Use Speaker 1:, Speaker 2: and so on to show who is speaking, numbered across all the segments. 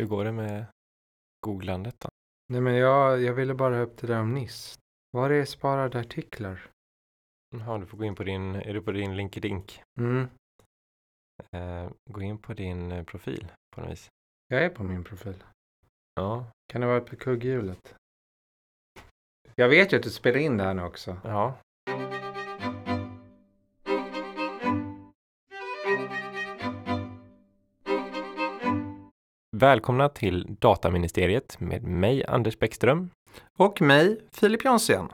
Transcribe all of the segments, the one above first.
Speaker 1: Hur går det med googlandet då?
Speaker 2: Nej men jag, jag ville bara upp det där om NIS. Var är sparade artiklar?
Speaker 1: Ja, du får gå in på din, är du på din LinkedIn?
Speaker 2: Mm.
Speaker 1: Eh, gå in på din eh, profil på något vis.
Speaker 2: Jag är på min profil.
Speaker 1: Ja,
Speaker 2: Kan det vara på kugghjulet? Jag vet ju att du spelar in det här nu också.
Speaker 1: ja. Välkomna till Dataministeriet med mig Anders Bäckström.
Speaker 2: Och mig, Filip Jonsson.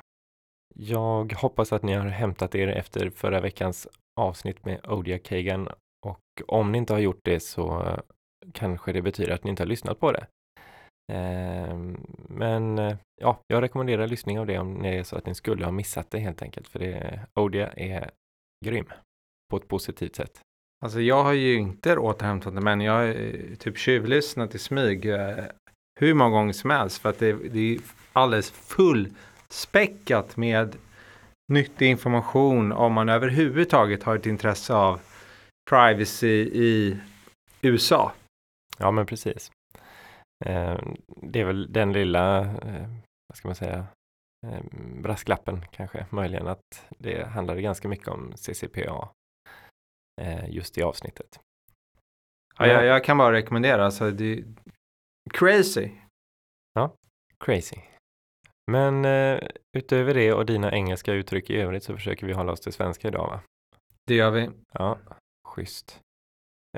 Speaker 1: Jag hoppas att ni har hämtat er efter förra veckans avsnitt med Odia Kagan och om ni inte har gjort det så eh, kanske det betyder att ni inte har lyssnat på det. Ehm, Men eh, ja, jag rekommenderar lyssning av det om det är så att ni skulle ha missat det helt enkelt för det, Odia är grym på ett positivt sätt.
Speaker 2: Alltså jag har ju inte återhämtat det men jag har eh, typ tjuvlyssnat i smyg eh, hur många gånger som helst för att det, det är alldeles fullspäckat med nyttig information om man överhuvudtaget har ett intresse av privacy i USA.
Speaker 1: Ja, men precis. Eh, det är väl den lilla, vad ska man säga, brasklappen kanske, möjligen att det handlade ganska mycket om CCPA just i avsnittet.
Speaker 2: Ja, jag, jag kan bara rekommendera, alltså det crazy.
Speaker 1: Crazy. Men eh, utöver det och dina engelska uttryck i övrigt så försöker vi hålla oss till svenska idag va?
Speaker 2: Det gör vi.
Speaker 1: Ja, schysst.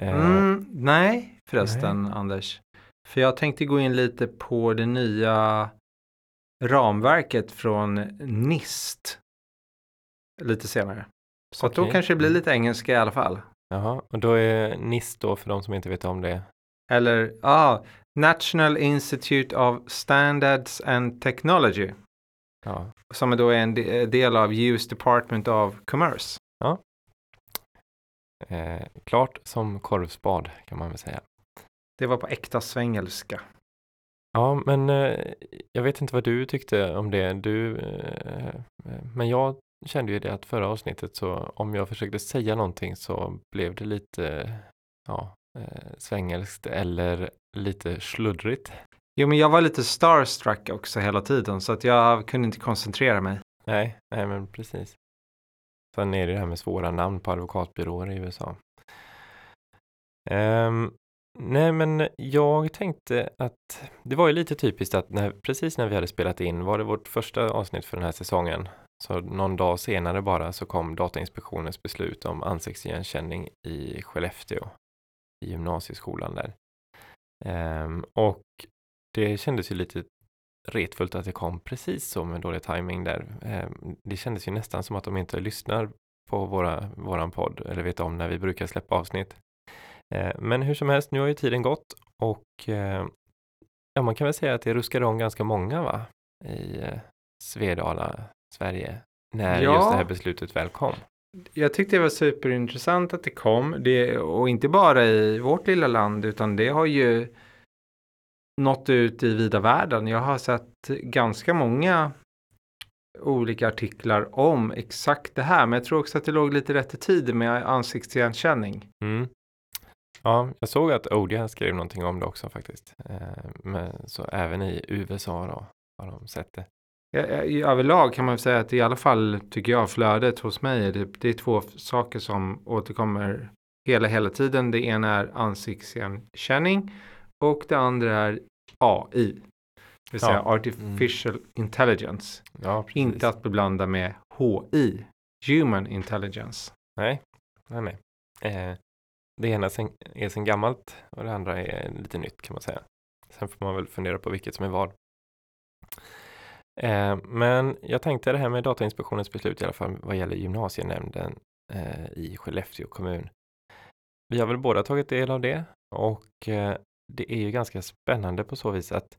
Speaker 1: Eh,
Speaker 2: Mm, nej, förresten Anders. För jag tänkte gå in lite på det nya ramverket från NIST lite senare. Så att då kanske det blir
Speaker 1: Mm.
Speaker 2: lite engelska i alla fall.
Speaker 1: Jaha, och då är NIST då för de som inte vet om det.
Speaker 2: Eller, ja, ah, National Institute of Standards and Technology.
Speaker 1: Ja,
Speaker 2: Som är då en de- del av US Department of Commerce.
Speaker 1: eh, klart som korvspad kan man väl säga.
Speaker 2: Det var på äkta svengelska.
Speaker 1: Ja, men eh, jag vet inte vad du tyckte om det. Du, eh, eh, men jag kände ju det att förra avsnittet så om jag försökte säga någonting så blev det lite ja, eh, svengelskt eller lite sluddrigt.
Speaker 2: Jo, men jag var lite starstruck också hela tiden så att jag kunde inte koncentrera mig.
Speaker 1: Nej, nej men precis. Sen är det det här med svåra namn på advokatbyråer i USA. Ehm, nej, men jag tänkte att det var ju lite typiskt att när, precis när vi hade spelat in var det vårt första avsnitt för den här säsongen. Så någon dag senare bara så kom Datainspektionens beslut om ansiktsigenkänning i Skellefteå, i gymnasieskolan där. Ehm, och det kändes ju lite retfullt att det kom precis så med dålig timing där. Ehm, det kändes ju nästan som att de inte lyssnar på våra, våran podd eller vet om när vi brukar släppa avsnitt. Ehm, men hur som helst, nu har ju tiden gått och ehm, ja, man kan väl säga att det ruskade om ganska många va? i eh, Svedala, Sverige, när
Speaker 2: Ja.
Speaker 1: just det här beslutet väl kom.
Speaker 2: Jag tyckte det var superintressant att det kom. Det, och inte bara i vårt lilla land utan det har ju nått ut i vida världen. Jag har sett ganska många olika artiklar om exakt det här. Men jag tror också att det låg lite rätt i tiden med ansiktsigenkänning.
Speaker 1: Mm. Ja, jag såg att Odia skrev någonting om det också faktiskt. Ehm, men, så även i USA då har de sett det.
Speaker 2: Ja, ja, Överlag kan man säga att i alla fall tycker jag flödet hos mig är det, det är två saker som återkommer hela hela tiden. Det ena är ansiktsigenkänning och det andra är AI. Det vill säga
Speaker 1: Ja.
Speaker 2: artificial intelligence.
Speaker 1: Ja.
Speaker 2: Inte att beblanda med HI, human intelligence.
Speaker 1: Nej, nej, nej. Eh, det ena sen, är sen gammalt och det andra är lite nytt kan man säga. Sen får man väl fundera på vilket som är vad. Eh, men jag tänkte det här med Datainspektionens beslut i alla fall vad gäller gymnasienämnden eh, i Skellefteå kommun. Vi har väl båda tagit del av det och eh, det är ju ganska spännande på så vis att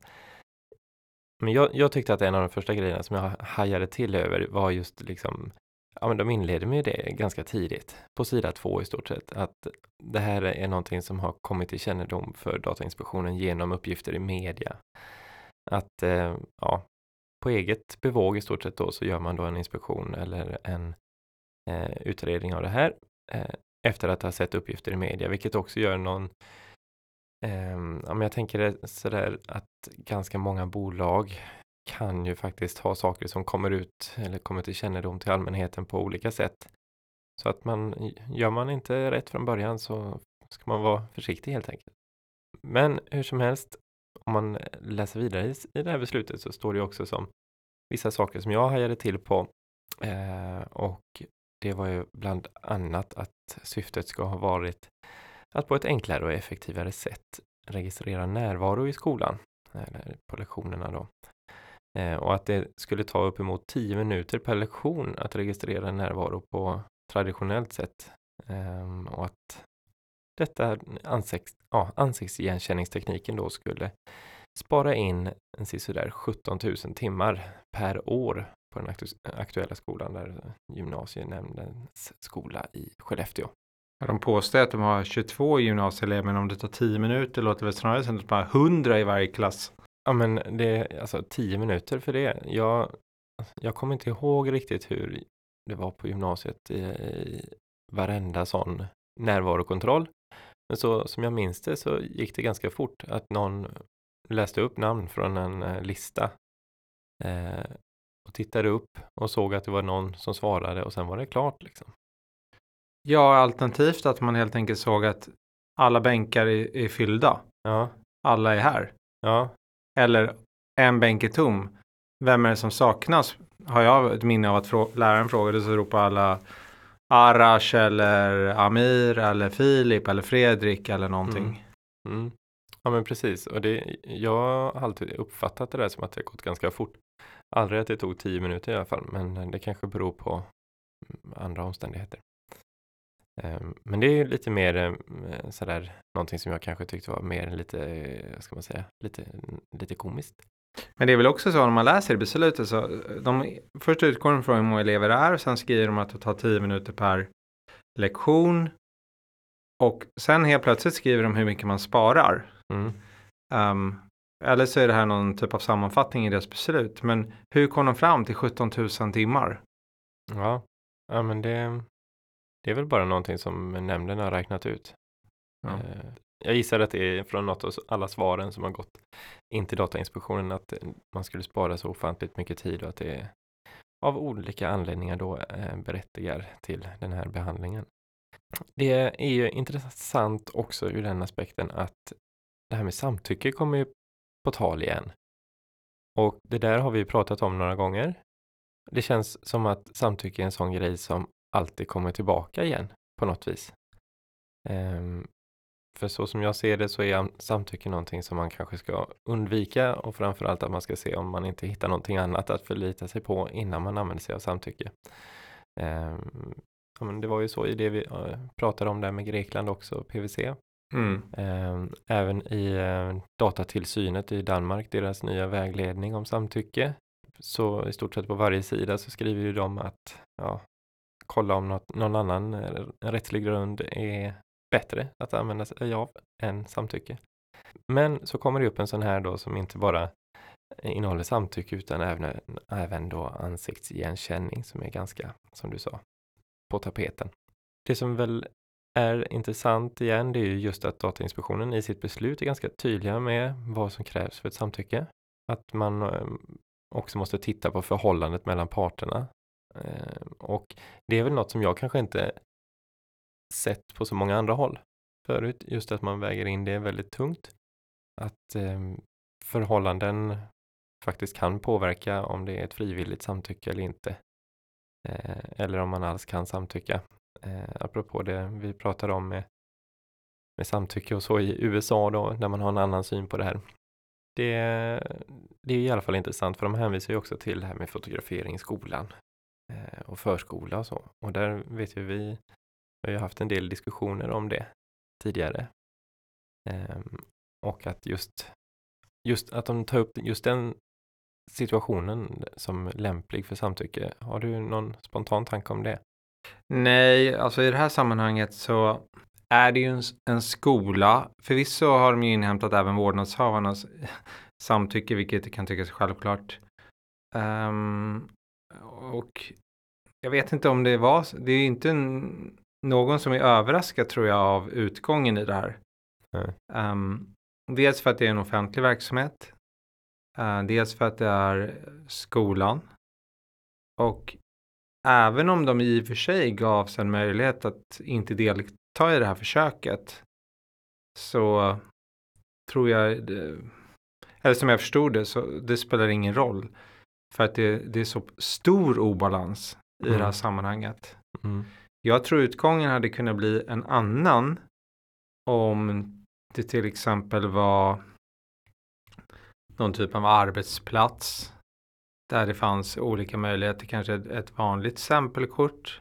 Speaker 1: men jag, jag tyckte att en av de första grejerna som jag hajade till över var just liksom Ja, men de inleder med det ganska tidigt, på sida två i stort sett, att det här är någonting som har kommit till kännedom för Datainspektionen genom uppgifter i media. Att, eh, ja, på eget bevåg i stort sett då så gör man då en inspektion eller en eh, utredning av det här eh, efter att ha sett uppgifter i media, vilket också gör någon eh, ja, jag tänker det sådär att ganska många bolag kan ju faktiskt ha saker som kommer ut eller kommer till kännedom till allmänheten på olika sätt. Så att man, gör man inte rätt från början så ska man vara försiktig helt enkelt. Men hur som helst, om man eh, läser vidare i, i det här beslutet så står det också som vissa saker som jag hajade till på. Eh, och det var ju bland annat att syftet ska ha varit att på ett enklare och effektivare sätt registrera närvaro i skolan, eller på lektionerna då. Eh, och att det skulle ta uppemot 10 minuter per lektion att registrera närvaro på traditionellt sätt. Eh, och att detta ansikts, ja, ansiktsigenkänningstekniken då skulle spara in en sådär 17 000 timmar per år på den aktuella skolan, där gymnasienämndens skola i Skellefteå.
Speaker 2: De påstår att de har 22 gymnasieelever, men om det tar 10 minuter låter det snarare som att de har 100 i varje klass.
Speaker 1: Ja, men det är alltså 10 minuter för det. Jag, jag kommer inte ihåg riktigt hur det var på gymnasiet i, i varenda sån närvarokontroll. Men så som jag minns det så gick det ganska fort att någon läste upp namn från en eh, lista eh, och tittade upp och såg att det var någon som svarade och sen var det klart. Liksom.
Speaker 2: Ja, alternativt att man helt enkelt såg att alla bänkar är, är fyllda.
Speaker 1: Ja.
Speaker 2: Alla är här.
Speaker 1: Ja.
Speaker 2: Eller en bänk är tom. Vem är det som saknas? Har jag ett minne av att frå läraren frågade så ropade alla Arash eller Amir eller Filip eller Fredrik eller någonting.
Speaker 1: Mm. Mm. Ja men precis och det, jag har alltid uppfattat det där som att det gått ganska fort. Aldrig att det tog tio minuter i alla fall men det kanske beror på mm, andra omständigheter. Ehm, men det är ju lite mer eh, sådär någonting som jag kanske tyckte var mer lite, eh, vad ska man säga, lite, lite komiskt.
Speaker 2: Men det är väl också så när man läser beslutet så de först utgår de från hur många elever det är och sen skriver de att det tar tio minuter per lektion. Och sen helt plötsligt skriver de hur mycket man sparar.
Speaker 1: Mm.
Speaker 2: Um, eller så är det här någon typ av sammanfattning i deras beslut. Men hur kom de fram till 17 000 timmar?
Speaker 1: Ja, ja men det, det är väl bara någonting som nämnden har räknat ut. Ja. Jag gissar att det är från något av alla svaren som har gått in till Datainspektionen att man skulle spara så ofantligt mycket tid och att det av olika anledningar då eh, berättigar till den här behandlingen. Det är ju intressant också ur den aspekten att det här med samtycke kommer ju på tal igen. Och det där har vi pratat om några gånger. Det känns som att samtycke är en sån grej som alltid kommer tillbaka igen på något vis. Um, för så som jag ser det så är samtycke någonting som man kanske ska undvika och framförallt att man ska se om man inte hittar någonting annat att förlita sig på innan man använder sig av samtycke. Ja, men det var ju så i det vi pratade om där med Grekland också, PVC.
Speaker 2: Mm.
Speaker 1: Um, även i uh, datatillsynet i Danmark, deras nya vägledning om samtycke. Så i stort sett på varje sida så skriver ju de att ja, kolla om något, någon annan uh, rättslig grund är bättre att använda sig av än samtycke. Men så kommer det upp en sån här då som inte bara eh, innehåller samtycke utan även, även då ansiktsigenkänning som är ganska, som du sa, på tapeten. Det som väl är intressant igen, det är ju just att Datainspektionen i sitt beslut är ganska tydliga med vad som krävs för ett samtycke. Att man eh, också måste titta på förhållandet mellan parterna. Eh, och det är väl något som jag kanske inte sett på så många andra håll förut. Just att man väger in det väldigt tungt. Att eh, förhållanden faktiskt kan påverka om det är ett frivilligt samtycke eller inte. Eh, eller om man alls kan samtycka. Eh, apropå det vi pratade om med, med samtycke och så i USA då, där man har en annan syn på det här. Det, det är i alla fall intressant för de hänvisar ju också till det här med fotografering i skolan eh, och förskola och så. Och där vet ju vi vi har haft en del diskussioner om det tidigare. Ehm, och att just, just att de tar upp just den situationen som lämplig för samtycke. Har du någon spontan tanke om det?
Speaker 2: Nej, alltså i det här sammanhanget så är det ju en, en skola. Förvisso har de ju inhämtat även vårdnadshavarnas samtycke, vilket kan tyckas självklart. Um, och jag vet inte om det var, det är inte en någon som är överraskad tror jag av utgången i det här.
Speaker 1: Nej.
Speaker 2: Um, dels för att det är en offentlig verksamhet. Uh, dels för att det är skolan. Och även om de i och för sig gavs en möjlighet att inte delta i det här försöket så tror jag, det, eller som jag förstod det, så det spelar ingen roll. För att det, det är så stor obalans i
Speaker 1: Mm.
Speaker 2: det här sammanhanget.
Speaker 1: Mm.
Speaker 2: Jag tror utgången hade kunnat bli en annan om det till exempel var någon typ av arbetsplats där det fanns olika möjligheter, kanske ett, vanligt stämpelkort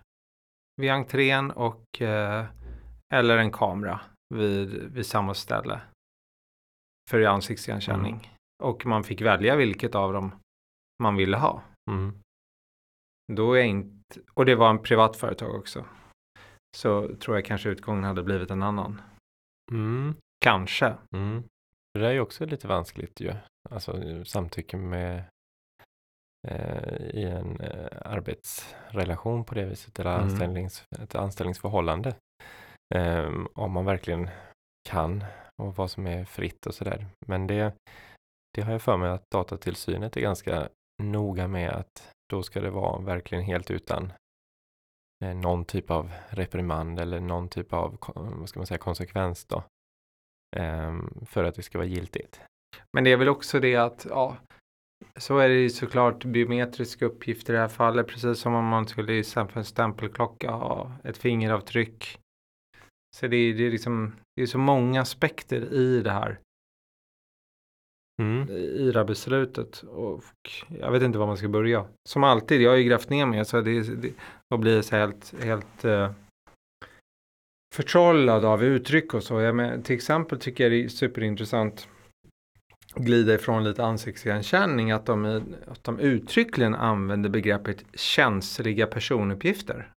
Speaker 2: vid entrén och eh, eller en kamera vid, vid samma ställe för ansiktsigenkänning. Och man fick välja vilket av dem man ville ha.
Speaker 1: Mm.
Speaker 2: Då är inte, och det var en privat företag också. Så tror jag kanske utgången hade blivit en annan.
Speaker 1: Mm.
Speaker 2: Kanske.
Speaker 1: Mm. Det där är ju också lite vanskligt ju. Alltså samtycke med eh, i en eh, arbetsrelation på det viset eller
Speaker 2: Mm.
Speaker 1: anställnings, ett anställningsförhållande. Ehm, om man verkligen kan och vad som är fritt och sådär. Men det, det har jag för mig att datatillsynet är ganska noga med att då ska det vara verkligen helt utan eh, någon typ av reprimand eller någon typ av vad ska man säga, konsekvens då. Ehm, för att det ska vara giltigt.
Speaker 2: Men det är väl också det att, ja, så är det ju såklart biometriska uppgifter i det här fallet, precis som om man skulle i en stämpelklocka ha ett fingeravtryck. Så det är, det är liksom, det är så många aspekter i det här,
Speaker 1: Mm.
Speaker 2: i det här beslutet. Och jag vet inte var man ska börja. Som alltid, jag har ju grävt ner mig, så det, det och blir så helt, helt eh, förtrollad av uttryck och så. Jag men, till exempel tycker jag det är superintressant glida ifrån lite ansiktsigenkänning att de, att de uttryckligen använder begreppet känsliga personuppgifter.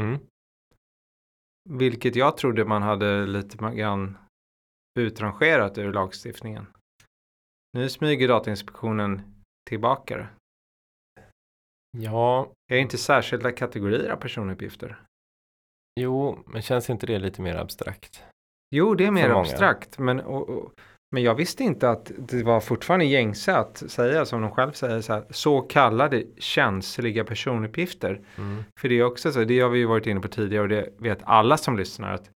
Speaker 1: Mm.
Speaker 2: Vilket jag trodde man hade lite grann utrangerat ur lagstiftningen. Nu smyger Datainspektionen tillbaka det.
Speaker 1: Ja,
Speaker 2: Det är inte särskilda kategorier av personuppgifter.
Speaker 1: jo, men känns inte det lite mer abstrakt?
Speaker 2: Jo, det är mer abstrakt. Men, och, och, men jag visste inte att det var fortfarande gängse att säga, som de själv säger, så, här, så kallade känsliga personuppgifter.
Speaker 1: Mm.
Speaker 2: För det är också så, det har vi ju varit inne på tidigare och det vet alla som lyssnar, att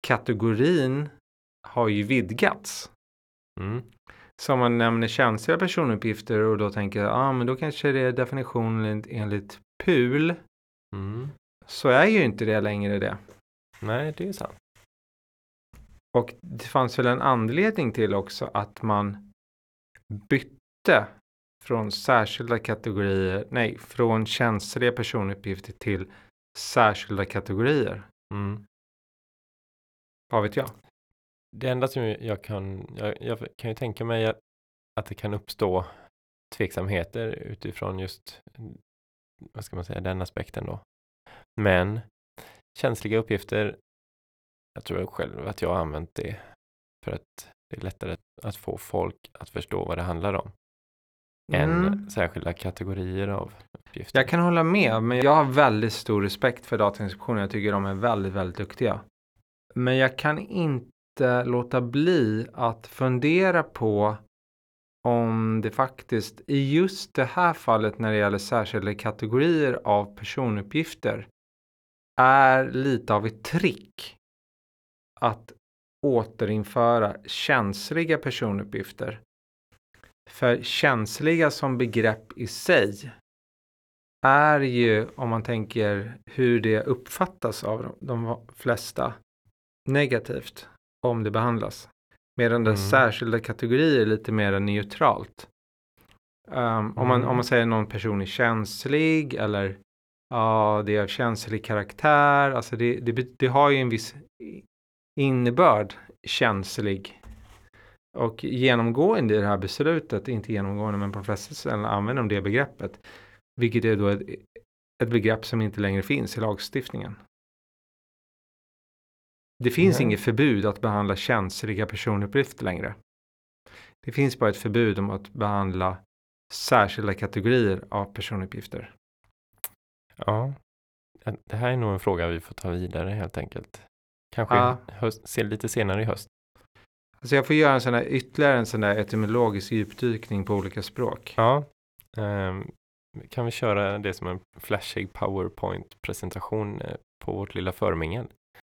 Speaker 2: kategorin har ju vidgats.
Speaker 1: Mm.
Speaker 2: Så om man nämner känsliga personuppgifter och då tänker, ja ah, men då kanske det är definitionen enligt PUL.
Speaker 1: Mm.
Speaker 2: Så är ju inte det längre det.
Speaker 1: Nej, det är sant.
Speaker 2: Och det fanns väl en anledning till också att man bytte från särskilda kategorier, nej, från känsliga personuppgifter till särskilda kategorier.
Speaker 1: Mm.
Speaker 2: Vad vet jag?
Speaker 1: Det enda som jag kan, jag, jag kan ju tänka mig att, att det kan uppstå tveksamheter utifrån just, vad ska man säga, den aspekten då. Men känsliga uppgifter, jag tror själv att jag har använt det för att det är lättare att få folk att förstå vad det handlar om.
Speaker 2: Mm.
Speaker 1: Än särskilda kategorier av uppgifter.
Speaker 2: Jag kan hålla med, men jag har väldigt stor respekt för Datainspektionen. Jag tycker de är väldigt, väldigt duktiga. Men jag kan inte låta bli att fundera på om det faktiskt i just det här fallet när det gäller särskilda kategorier av personuppgifter är lite av ett trick att återinföra känsliga personuppgifter. För känsliga som begrepp i sig är ju, om man tänker hur det uppfattas av de, de flesta, negativt om det behandlas. Medan den
Speaker 1: Mm.
Speaker 2: särskilda kategorier är lite mer neutralt. Um, om, man,
Speaker 1: Mm.
Speaker 2: om man säger någon person är känslig eller ja, det är av känslig karaktär. Alltså det, det, det har ju en viss innebörd, känslig. Och genomgående i det här beslutet, inte genomgående men på de flesta ställen använder de det begreppet. Vilket är då ett, ett begrepp som inte längre finns i lagstiftningen. Det finns
Speaker 1: Nej.
Speaker 2: inget förbud att behandla känsliga personuppgifter längre. Det finns bara ett förbud om att behandla särskilda kategorier av personuppgifter.
Speaker 1: Ja, det här är nog en fråga vi får ta vidare helt enkelt. Kanske
Speaker 2: Ja.
Speaker 1: höst, lite senare i höst.
Speaker 2: Alltså jag får göra en sån här, ytterligare en sån där etymologisk djupdykning på olika språk.
Speaker 1: Ja, ehm, kan vi köra det som en flashig powerpoint-presentation eh, på vårt lilla förmingel?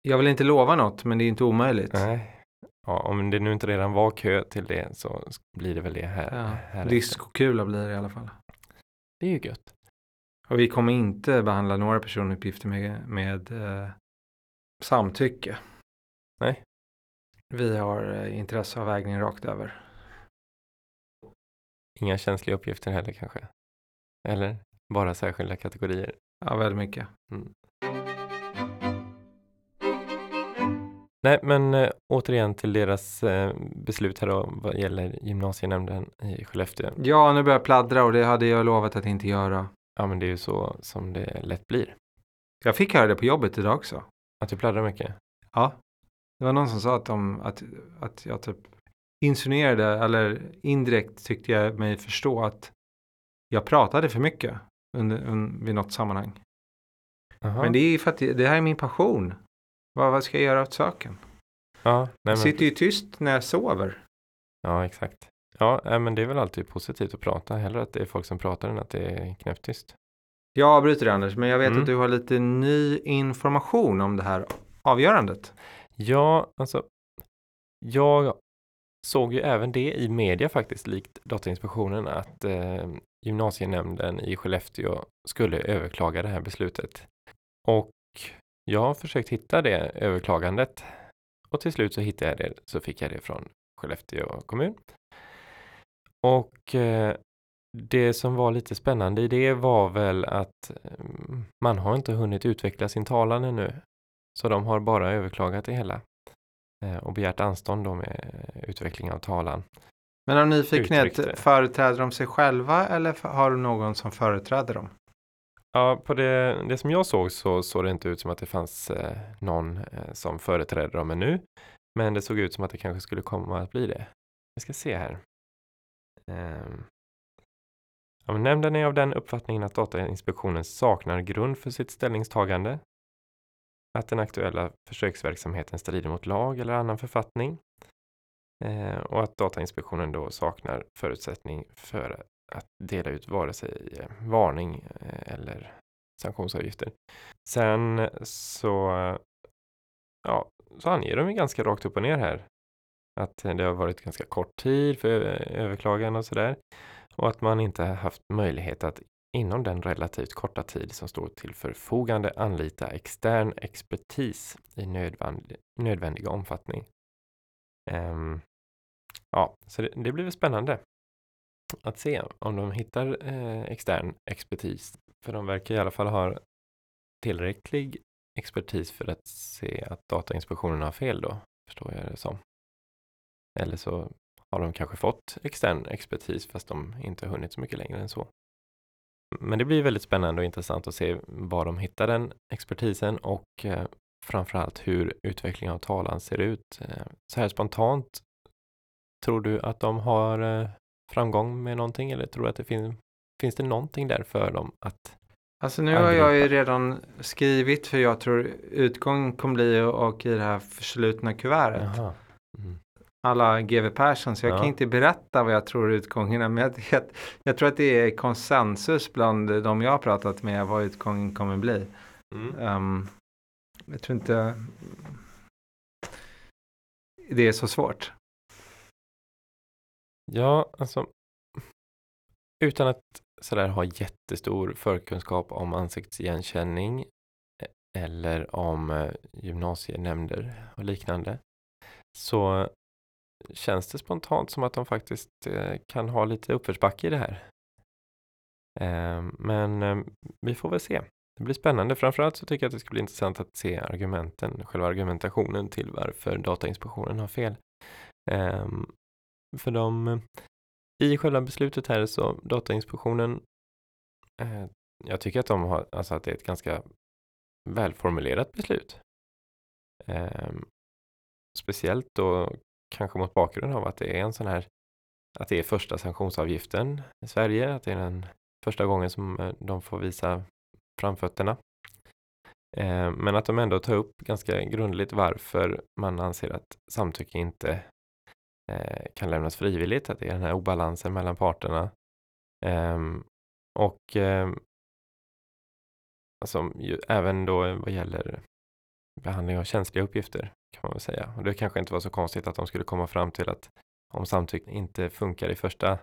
Speaker 2: Jag vill inte lova något, men det är inte omöjligt.
Speaker 1: Nej. Ja, om det nu inte redan var kö till det så blir det väl det här.
Speaker 2: Ja,
Speaker 1: här
Speaker 2: Diskokula blir det i alla fall.
Speaker 1: Det är ju gött.
Speaker 2: Och vi kommer inte behandla några personuppgifter med, med eh, samtycke.
Speaker 1: Nej.
Speaker 2: Vi har eh, intresseavvägning rakt över.
Speaker 1: Inga känsliga uppgifter heller kanske. Eller bara särskilda kategorier.
Speaker 2: Ja, väldigt mycket.
Speaker 1: Nej, men äh, återigen till deras äh, beslut här då vad gäller gymnasienämnden i Skellefteå.
Speaker 2: Ja, nu börjar jag pladdra och det hade jag lovat att inte göra.
Speaker 1: Ja, men det är ju så som det lätt blir.
Speaker 2: Jag fick höra det på jobbet idag också.
Speaker 1: Att du pladdrar mycket.
Speaker 2: Ja. Det var någon som sa att, de, att, att jag typ insinuerade eller indirekt tyckte jag mig förstå att jag pratade för mycket under, under, vid något sammanhang.
Speaker 1: Aha.
Speaker 2: Men det är för att det, det här är min passion. Vad, vad ska jag göra åt saken?
Speaker 1: ja, nej, men,
Speaker 2: Jag sitter ju tyst när jag sover.
Speaker 1: ja, exakt. Ja, men det är väl alltid positivt att prata. Hellre att det är folk som pratar än att det är knäpptyst.
Speaker 2: Jag avbryter Anders, men jag vet
Speaker 1: Mm.
Speaker 2: att du har lite ny information om det här avgörandet.
Speaker 1: Ja, alltså. Jag såg ju även det i media faktiskt, likt Datainspektionen, att eh, gymnasienämnden i Skellefteå skulle överklaga det här beslutet. Och jag har försökt hitta det överklagandet och till slut så hittade jag det, så fick jag det från Skellefteå kommun. Och eh, det som var lite spännande i det var väl att eh, man har inte hunnit utveckla sin talan ännu. Så de har bara överklagat det hela eh, och begärt anstånd då med utveckling av talan.
Speaker 2: Men av nyfikenhet, företräder de sig själva eller har du någon som företräder dem?
Speaker 1: Ja, på det, det som jag såg så såg det inte ut som att det fanns eh, någon eh, som företräder dem ännu. Men det såg ut som att det kanske skulle komma att bli det. Vi ska se här. Ehm. Ja, nämnden är av den uppfattningen att Datainspektionen saknar grund för sitt ställningstagande. Att den aktuella försöksverksamheten strider mot lag eller annan författning. Eh, och att Datainspektionen då saknar förutsättning för att dela ut vare sig eh, varning eh, eller sanktionsavgifter. Sen så, ja, så anger de ju ganska rakt upp och ner här att det har varit ganska kort tid för eh, överklagande överklagan och sådär och att man inte har haft möjlighet att inom den relativt korta tid som står till förfogande anlita extern expertis i nödvändig, nödvändig omfattning. Um, ja, så det, det blir väl spännande att se om de hittar eh, extern expertis. För de verkar i alla fall ha tillräcklig expertis för att se att Datainspektionen har fel då, förstår jag det som. Eller så har de kanske fått extern expertis fast de inte har hunnit så mycket längre än så. Men det blir väldigt spännande och intressant att se var de hittar den expertisen och eh, framförallt hur utvecklingen av talan ser ut. Eh, så här spontant, tror du att de har eh, framgång med någonting eller tror du att det finns, finns det någonting där för dem att
Speaker 2: Alltså nu har jag ju redan skrivit för jag tror utgången kommer bli och i det här förslutna kuvertet.
Speaker 1: Mm.
Speaker 2: Alla GW Persson så jag
Speaker 1: Ja.
Speaker 2: kan inte berätta vad jag tror utgången är. Men jag, jag, jag tror att det är konsensus bland de jag har pratat med vad utgången kommer bli.
Speaker 1: Mm.
Speaker 2: Ehm, jag tror inte det är så svårt.
Speaker 1: Ja, alltså utan att sådär ha jättestor förkunskap om ansiktsigenkänning e-, eller om eh, gymnasienämnder och liknande så känns det spontant som att de faktiskt eh, kan ha lite uppförsbacke i det här. Ehm, men eh, vi får väl se. Det blir spännande. Framförallt så tycker jag att det ska bli intressant att se argumenten, själva argumentationen till varför Datainspektionen har fel. Ehm, för de, eh, i själva beslutet här så Datainspektionen, eh, jag tycker att de har, alltså att det är ett ganska välformulerat beslut. Eh, Speciellt då kanske mot bakgrund av att det är en sån här, att det är första sanktionsavgiften i Sverige, att det är den första gången som eh, de får visa framfötterna. Eh, men att de ändå tar upp ganska grundligt varför man anser att samtycke inte Eh, kan lämnas frivilligt, att det är den här obalansen mellan parterna. Ehm, och ehm, alltså, ju, även då vad gäller behandling av känsliga uppgifter kan man väl säga. Och det kanske inte var så konstigt att de skulle komma fram till att om samtycke inte funkar i första,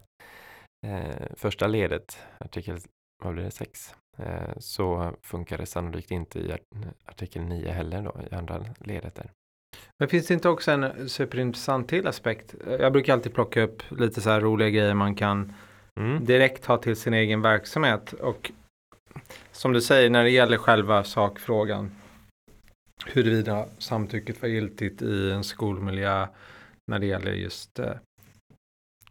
Speaker 1: eh, första ledet, artikel vad blir det, 6, eh, så funkar det sannolikt inte i artikel 9 heller då, i andra ledet där.
Speaker 2: Men finns det inte också en superintressant till aspekt? Jag brukar alltid plocka upp lite så här roliga grejer man kan mm. direkt ha till sin egen verksamhet. Och som du säger när det gäller själva sakfrågan. Huruvida samtycket var giltigt i en skolmiljö när det gäller just eh,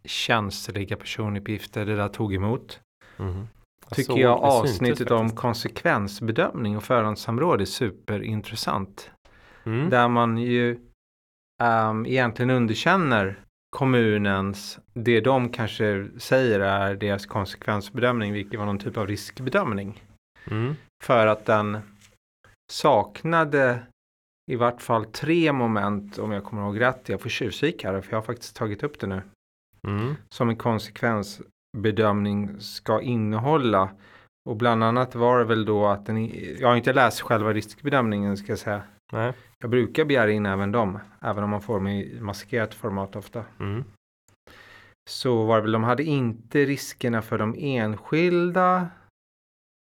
Speaker 2: känsliga personuppgifter det där tog emot. Mm. Tycker jag avsnittet om konsekvensbedömning och förhandssamråd är superintressant. Mm. Där man ju um, egentligen underkänner kommunens, det de kanske säger är deras konsekvensbedömning, vilket var någon typ av riskbedömning. Mm. För att den saknade i vart fall tre moment, om jag kommer ihåg rätt. Jag får tjuvkika här, för jag har faktiskt tagit upp det nu. Mm. Som en konsekvensbedömning ska innehålla. Och bland annat var det väl då att den, jag har inte läst själva riskbedömningen ska jag säga. Nej. Jag brukar begära in även dem, även om man får dem i maskerat format ofta. Mm. Så var det väl, de hade inte riskerna för de enskilda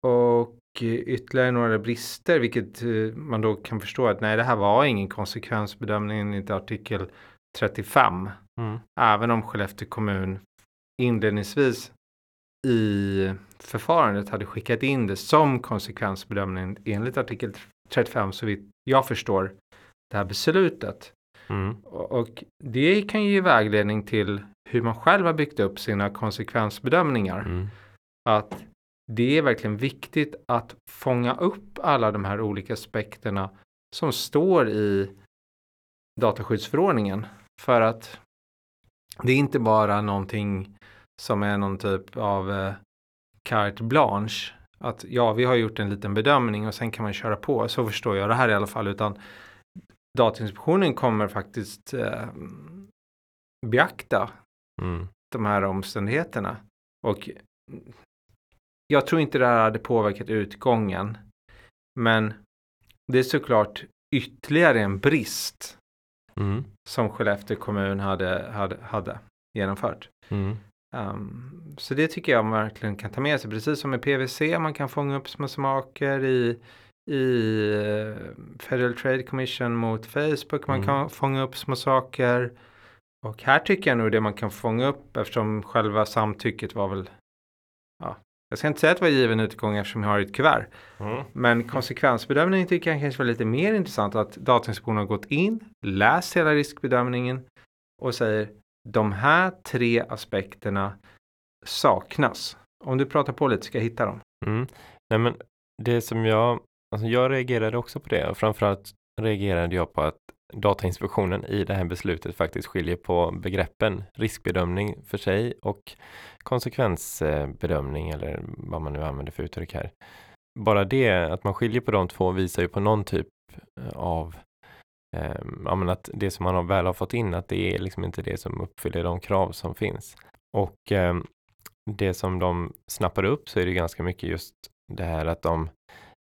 Speaker 2: och ytterligare några brister, vilket eh, man då kan förstå att nej, det här var ingen konsekvensbedömning enligt artikel 35. Mm. Även om Skellefteå kommun inledningsvis i förfarandet hade skickat in det som konsekvensbedömning enligt artikel 35 så vitt jag förstår det här beslutet. Mm. Och det kan ju ge vägledning till hur man själv har byggt upp sina konsekvensbedömningar. Mm. Att det är verkligen viktigt att fånga upp alla de här olika aspekterna som står i dataskyddsförordningen. För att det är inte bara någonting som är någon typ av eh, carte blanche att ja, vi har gjort en liten bedömning och sen kan man köra på. Så förstår jag det här i alla fall. Utan Datainspektionen kommer faktiskt eh, beakta mm. de här omständigheterna. Och jag tror inte det här hade påverkat utgången. Men det är såklart ytterligare en brist mm. som Skellefteå kommun hade, hade, hade genomfört. Mm. Um, så det tycker jag man verkligen kan ta med sig. Precis som med PVC, man kan fånga upp små smaker i, i uh, Federal Trade Commission mot Facebook. Man mm. kan fånga upp små saker. Och här tycker jag nog det man kan fånga upp eftersom själva samtycket var väl ja, jag ska inte säga att det var given utgång eftersom jag har ett kuvert. Mm. Men konsekvensbedömningen tycker jag kanske var lite mer intressant. Att Datainspektionen har gått in, läst hela riskbedömningen och säger de här tre aspekterna saknas. Om du pratar på lite ska jag hitta dem.
Speaker 1: Mm. Nej, men det som jag, alltså jag reagerade också på det och framförallt reagerade jag på att Datainspektionen i det här beslutet faktiskt skiljer på begreppen riskbedömning för sig och konsekvensbedömning eller vad man nu använder för uttryck här. Bara det att man skiljer på de två visar ju på någon typ eh, av eh, ja, men att det som man har väl har fått in, att det är liksom inte det som uppfyller de krav som finns. Och eh, det som de snappar upp så är det ganska mycket just det här att de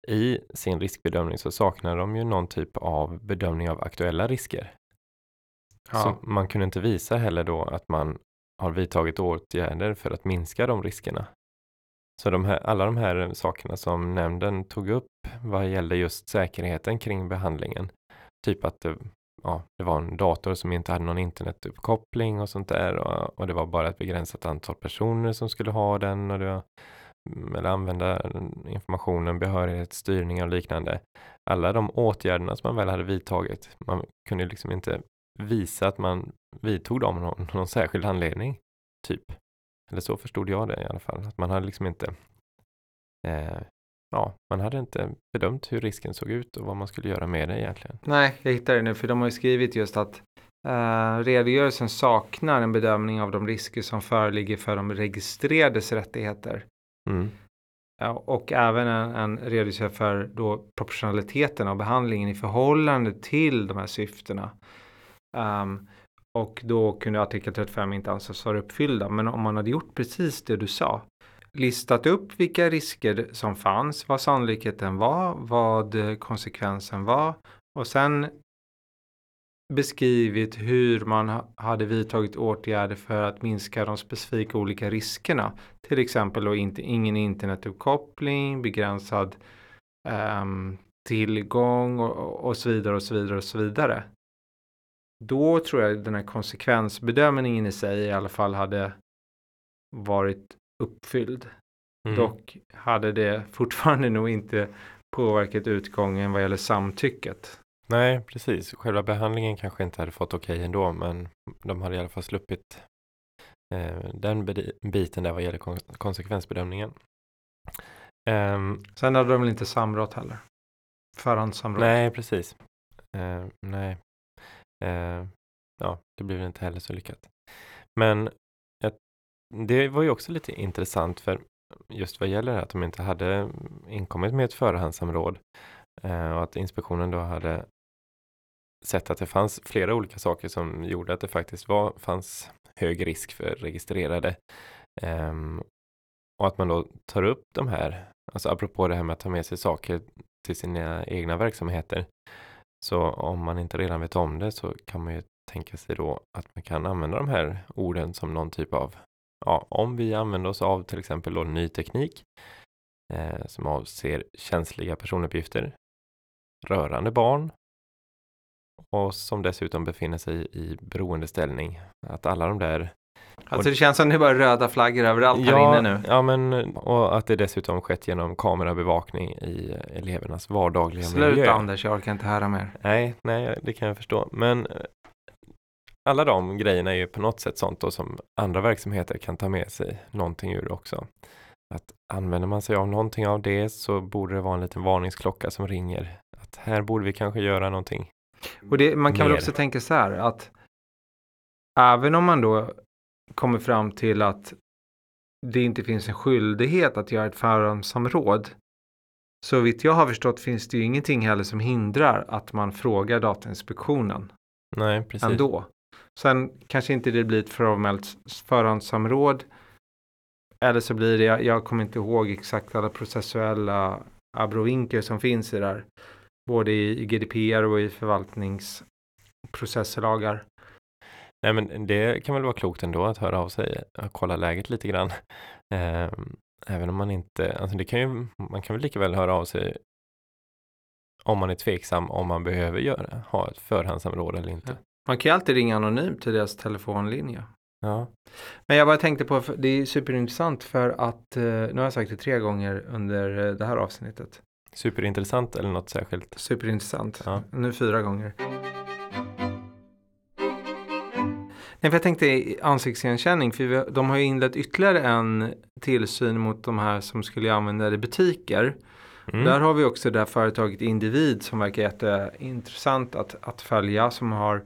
Speaker 1: i sin riskbedömning så saknar de ju någon typ av bedömning av aktuella risker. Ja. Så man kunde inte visa heller då att man har vidtagit åtgärder för att minska de riskerna. Så de här, alla de här sakerna som nämnden tog upp vad gällde just säkerheten kring behandlingen Typ att det, ja, det var en dator som inte hade någon internetuppkoppling och sånt där och, och det var bara ett begränsat antal personer som skulle ha den och det var, eller använda informationen, behörighet, styrning och liknande. Alla de åtgärderna som man väl hade vidtagit, man kunde liksom inte visa att man vidtog dem av någon, någon särskild anledning. Typ. Eller så förstod jag det i alla fall. Att man hade liksom inte eh, ja, man hade inte bedömt hur risken såg ut och vad man skulle göra med det egentligen.
Speaker 2: Nej, jag hittar det nu för de har ju skrivit just att uh, redogörelsen saknar en bedömning av de risker som föreligger för de registrerades rättigheter. Mm. och även en, en redogörelse för då proportionaliteten av behandlingen i förhållande till de här syftena. Um, och då kunde artikel 35 inte anses vara uppfyllda. Men om man hade gjort precis det du sa, listat upp vilka risker som fanns, vad sannolikheten var, vad konsekvensen var och sen beskrivit hur man hade vidtagit åtgärder för att minska de specifika olika riskerna. Till exempel då inte, ingen internetuppkoppling, begränsad um, tillgång och, och så vidare och så vidare och så vidare. Då tror jag den här konsekvensbedömningen i sig i alla fall hade varit uppfylld. Mm. Dock hade det fortfarande nog inte påverkat utgången vad gäller samtycket.
Speaker 1: Nej, precis. Själva behandlingen kanske inte hade fått okej okay ändå, men de hade i alla fall sluppit eh, den biten där vad gäller kon konsekvensbedömningen.
Speaker 2: Um, Sen hade de väl inte samråd heller? Förhandssamråd?
Speaker 1: Nej, precis. Uh, nej. Uh, ja, det blev inte heller så lyckat. Men ja, det var ju också lite intressant för just vad gäller att de inte hade inkommit med ett förhandssamråd uh, och att inspektionen då hade sett att det fanns flera olika saker som gjorde att det faktiskt var, fanns hög risk för registrerade. Um, och att man då tar upp de här, alltså apropå det här med att ta med sig saker till sina egna verksamheter. Så om man inte redan vet om det så kan man ju tänka sig då att man kan använda de här orden som någon typ av, ja, om vi använder oss av till exempel då ny teknik eh, som avser känsliga personuppgifter rörande barn och som dessutom befinner sig i beroendeställning. Att alla de där
Speaker 2: Alltså det känns som det är bara röda flaggor överallt ja, här inne nu.
Speaker 1: Ja, men och att det dessutom skett genom kamerabevakning i elevernas vardagliga
Speaker 2: Sluta, miljö. Sluta Anders, jag orkar inte höra mer.
Speaker 1: Nej, nej, det kan jag förstå. Men eh, alla de grejerna är ju på något sätt sånt då som andra verksamheter kan ta med sig någonting ur också. Att använder man sig av någonting av det så borde det vara en liten varningsklocka som ringer. Att här borde vi kanske göra någonting
Speaker 2: och det, man kan mer. väl också tänka så här att även om man då kommer fram till att det inte finns en skyldighet att göra ett förhandssamråd. Så vitt jag har förstått finns det ju ingenting heller som hindrar att man frågar Datainspektionen.
Speaker 1: Nej, precis.
Speaker 2: Ändå. Sen kanske inte det blir ett formellt förhandssamråd. Eller så blir det, jag, jag kommer inte ihåg exakt alla processuella abrovinker som finns i det här både i GDPR och i förvaltningsprocesslagar.
Speaker 1: Nej, men det kan väl vara klokt ändå att höra av sig och kolla läget lite grann. Ehm, även om man inte, alltså det kan ju, man kan väl lika väl höra av sig om man är tveksam om man behöver göra, ha ett förhandsområde eller inte.
Speaker 2: Man kan ju alltid ringa anonymt till deras telefonlinje.
Speaker 1: Ja.
Speaker 2: Men jag bara tänkte på, det är superintressant för att, eh, nu har jag sagt det tre gånger under eh, det här avsnittet.
Speaker 1: Superintressant eller något särskilt?
Speaker 2: Superintressant. Ja. Nu fyra gånger. Nej, för jag tänkte ansiktsigenkänning, för vi, de har ju inlett ytterligare en tillsyn mot de här som skulle använda det i butiker. Mm. Där har vi också det här företaget Individ som verkar jätteintressant att, att följa som har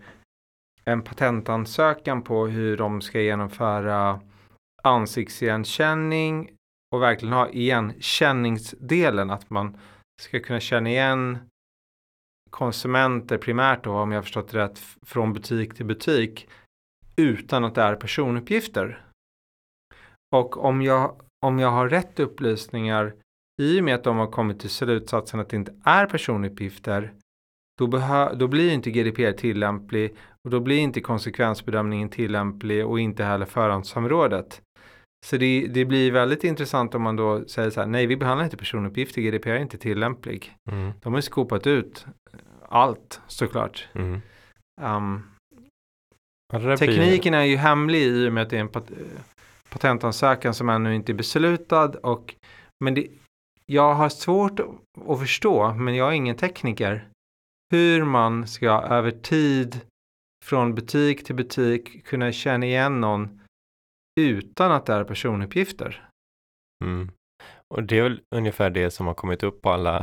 Speaker 2: en patentansökan på hur de ska genomföra ansiktsigenkänning och verkligen ha igenkänningsdelen att man ska kunna känna igen konsumenter primärt då, om jag förstått det rätt, från butik till butik utan att det är personuppgifter. Och om jag, om jag har rätt upplysningar i och med att de har kommit till slutsatsen att det inte är personuppgifter då, då blir inte GDPR tillämplig och då blir inte konsekvensbedömningen tillämplig och inte heller förhandsområdet. Så det, det, blir väldigt intressant om man då säger så här, nej vi behandlar inte personuppgifter, GDPR är inte tillämplig. Mm. De har skopat ut allt såklart. Mm. Um, tekniken är ju hemlig i och med att det är en pat patentansökan som ännu inte är beslutad. Och, men det, jag har svårt att förstå, men jag är ingen tekniker, hur man ska över tid från butik till butik kunna känna igen någon utan att det är personuppgifter.
Speaker 1: Mm. Och det är väl ungefär det som har kommit upp på alla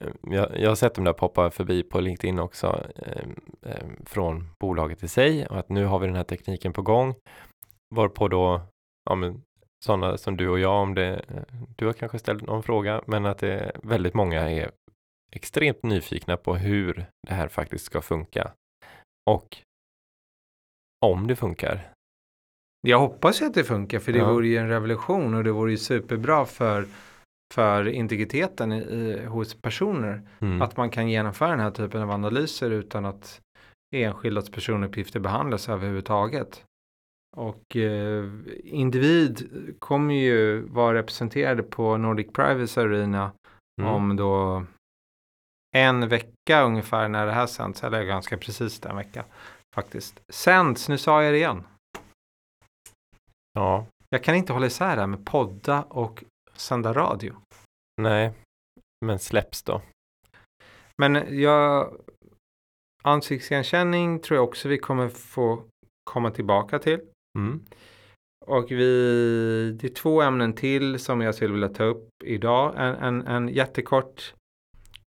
Speaker 1: eh, jag, jag har sett dem där poppa förbi på LinkedIn också eh, eh, från bolaget i sig och att nu har vi den här tekniken på gång. Varpå då ja, men, sådana som du och jag om det. Eh, du har kanske ställt någon fråga, men att det väldigt många är extremt nyfikna på hur det här faktiskt ska funka. Och om det funkar.
Speaker 2: Jag hoppas ju att det funkar för det
Speaker 1: Ja.
Speaker 2: vore ju en revolution och det vore ju superbra för, för integriteten i, i, hos personer.
Speaker 1: Mm.
Speaker 2: Att man kan genomföra den här typen av analyser utan att enskildas personuppgifter behandlas överhuvudtaget. Och eh, individ kommer ju vara representerade på Nordic Privacy Arena
Speaker 1: Mm.
Speaker 2: om då en vecka ungefär när det här sänds, eller ganska precis den vecka faktiskt. Sänds, nu sa jag det igen.
Speaker 1: Ja,
Speaker 2: Jag kan inte hålla isär det här med podda och sända radio.
Speaker 1: nej, men släpps då.
Speaker 2: Men jag, ansiktsigenkänning tror jag också vi kommer få komma tillbaka till.
Speaker 1: Mm.
Speaker 2: Och vi, det är två ämnen till som jag skulle vilja ta upp idag. En, en, en jättekort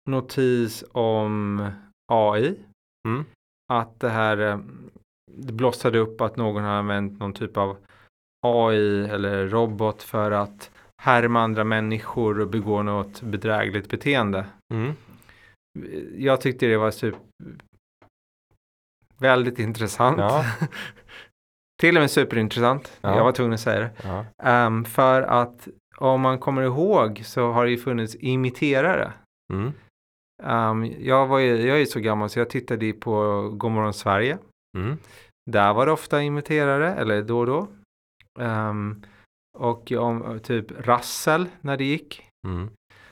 Speaker 2: notis om AI.
Speaker 1: Mm.
Speaker 2: Att det här eh, det blossade upp att någon har använt någon typ av AI eller robot för att härma andra människor och begå något bedrägligt beteende.
Speaker 1: Mm.
Speaker 2: Jag tyckte det var super... väldigt intressant.
Speaker 1: Ja.
Speaker 2: Till och med superintressant.
Speaker 1: Ja.
Speaker 2: Jag var tvungen att säga det.
Speaker 1: Ja.
Speaker 2: Ehm, för att om man kommer ihåg så har det ju funnits imiterare.
Speaker 1: Mm.
Speaker 2: Ehm, jag, var ju, jag är ju så gammal så jag tittade på Godmorgon Sverige.
Speaker 1: Mm.
Speaker 2: Där var det ofta imiterare, eller då och då. Ehm, och om typ Rassel när det gick
Speaker 1: Mm.